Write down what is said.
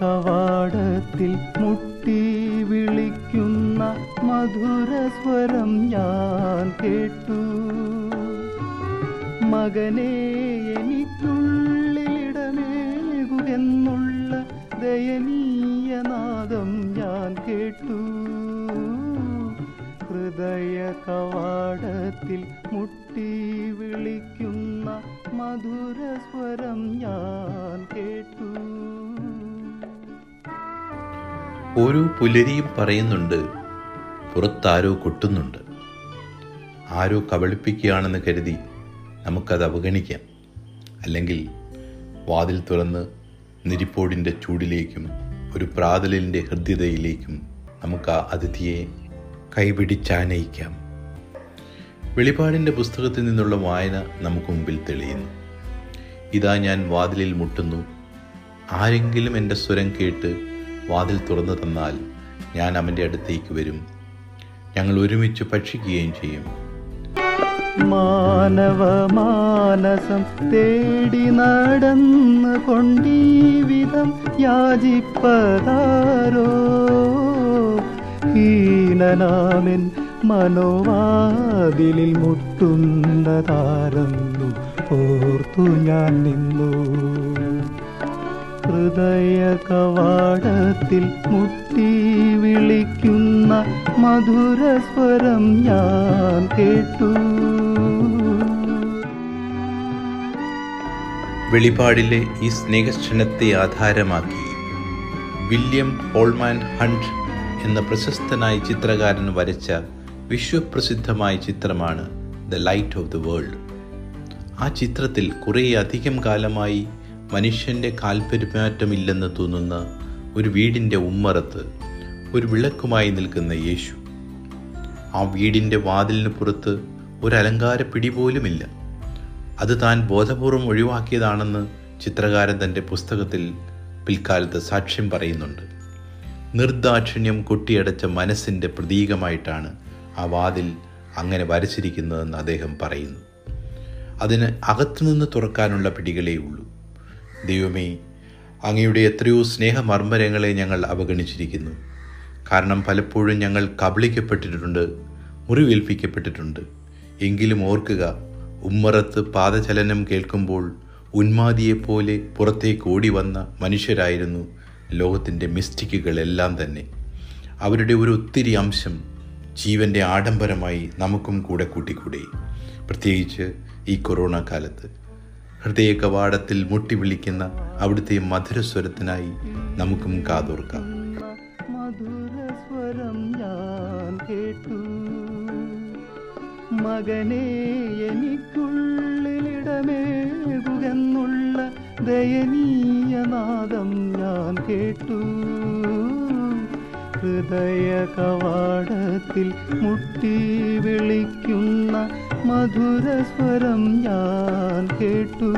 കവാടത്തിൽ മുട്ടി വിളിക്കുന്ന മധുരസ്വരം ഞാൻ കേട്ടു. മകനെ എനിക്കുള്ളിലിടമേകുകെന്നുള്ള ദയനീയ നാദം ഞാൻ കേട്ടു. ഹൃദയ കവാടത്തിൽ മുട്ടി വിളിക്കുന്ന മധുരസ്വരം ഞാൻ കേട്ടു. ഒരു പുലരിയും പറയുന്നുണ്ട് പുറത്താരോ കൊട്ടുന്നുണ്ട്. ആരോ കബളിപ്പിക്കുകയാണെന്ന് കരുതി നമുക്കത് അവഗണിക്കാം. അല്ലെങ്കിൽ വാതിൽ തുറന്ന് നിരിപ്പോടിന്റെ ചൂടിലേക്കും ഒരു പ്രാതലിന്റെ ഹൃദ്യതയിലേക്കും നമുക്ക് ആ അതിഥിയെ കൈപിടിച്ചാനയിക്കാം. വെളിപാടിന്റെ പുസ്തകത്തിൽ നിന്നുള്ള വായന നമുക്ക് മുമ്പിൽ തെളിയുന്നു. ഇതാ ഞാൻ വാതിലിൽ മുട്ടുന്നു. ആരെങ്കിലും എന്റെ സ്വരം കേട്ട് വാതിൽ തുറന്നു തന്നാൽ ഞാൻ അവന്റെ അടുത്തേക്ക് വരും. ഞങ്ങൾ ഒരുമിച്ച് ഭക്ഷിക്കുകയും ചെയ്യും. മാനവ മാനസം തേടി നടന്ന് കൊണ്ടീവിധം യാചിപ്പതാരോ? ഹീനനാമൻ മനോവാതിലിൽ മുട്ടുന്നതാരെന്നു ഓർത്തു ഞാൻ നിന്നു. ഹൃദയ കവാടത്തിൽ മുട്ടി വിളിക്കുന്ന മധുരസ്വരം ഞാൻ കേട്ടു. വെളിപാടിലെ ഈ സ്നേഹക്ഷണത്തെ ആധാരമാക്കി വില്യം ഹോൾമാൻ ഹണ്ട് എന്ന പ്രശസ്തനായ ചിത്രകാരൻ വരച്ച വിശ്വപ്രസിദ്ധമായ ചിത്രമാണ് the light of the world. ആ ചിത്രത്തിൽ കുറേയധികം കാലമായി മനുഷ്യന്റെ കാൽപെരുമാറ്റമില്ലെന്ന് തോന്നുന്ന ഒരു വീടിന്റെ ഉമ്മറത്ത് ഒരു വിളക്കുമായി നിൽക്കുന്ന യേശു. ആ വീടിന്റെ വാതിലിന് പുറത്ത് ഒരു അലങ്കാര പിടി പോലുമില്ല. അത് താൻ ബോധപൂർവം ഒഴിവാക്കിയതാണെന്ന് ചിത്രകാരൻ തന്റെ പുസ്തകത്തിൽ പിൽക്കാലത്ത് സാക്ഷ്യം പറയുന്നുണ്ട്. നിർദാക്ഷിണ്യം കൊട്ടിയടച്ച മനസ്സിന്റെ പ്രതീകമായിട്ടാണ് ആ വാതിൽ അങ്ങനെ വരച്ചിരിക്കുന്നതെന്ന് അദ്ദേഹം പറയുന്നു. അതിന് അകത്തുനിന്ന് തുറക്കാനുള്ള പിടികളേ ഉള്ളൂ. ദൈവമേ അങ്ങയുടെ എത്രയോ സ്നേഹമർമ്മരങ്ങളെ ഞങ്ങൾ അവഗണിച്ചിരിക്കുന്നു. കാരണം പലപ്പോഴും ഞങ്ങൾ കബളിക്കപ്പെട്ടിട്ടുണ്ട് മുറിവേൽപ്പിക്കപ്പെട്ടിട്ടുണ്ട്. എങ്കിലും ഓർക്കുക ഉമ്മറത്ത് പാദചലനം കേൾക്കുമ്പോൾ ഉന്മാതിയെപ്പോലെ പുറത്തേക്ക് ഓടി വന്ന മനുഷ്യരായിരുന്നു ലോകത്തിന്റെ മിസ്റ്റിക്കുകളെല്ലാം തന്നെ. അവരുടെ ഒരു ഒത്തിരി അംശം ജീവന്റെ ആഡംബരമായി നമുക്കും കൂടെ കൂട്ടിക്കൂടി. പ്രത്യേകിച്ച് ഈ കൊറോണ കാലത്ത്. ഹൃദയ കവാടത്തിൽ മുട്ടി വിളിക്കുന്ന അവിടുത്തെ മധുരസ്വരത്തിനായി നമുക്കും കാതോർക്കാം. മധുരസ്വരം ഞാൻ കേട്ടു. മകനെ എനിക്കുള്ളിലിടമേകുകെന്നുള്ള ദയനീയ നാദം ഞാൻ കേട്ടു. ഹൃദയ കവാടത്തിൽ മുട്ടി വിളിക്കുന്ന മധുരസ്വരം ഞാൻ കേട്ടു.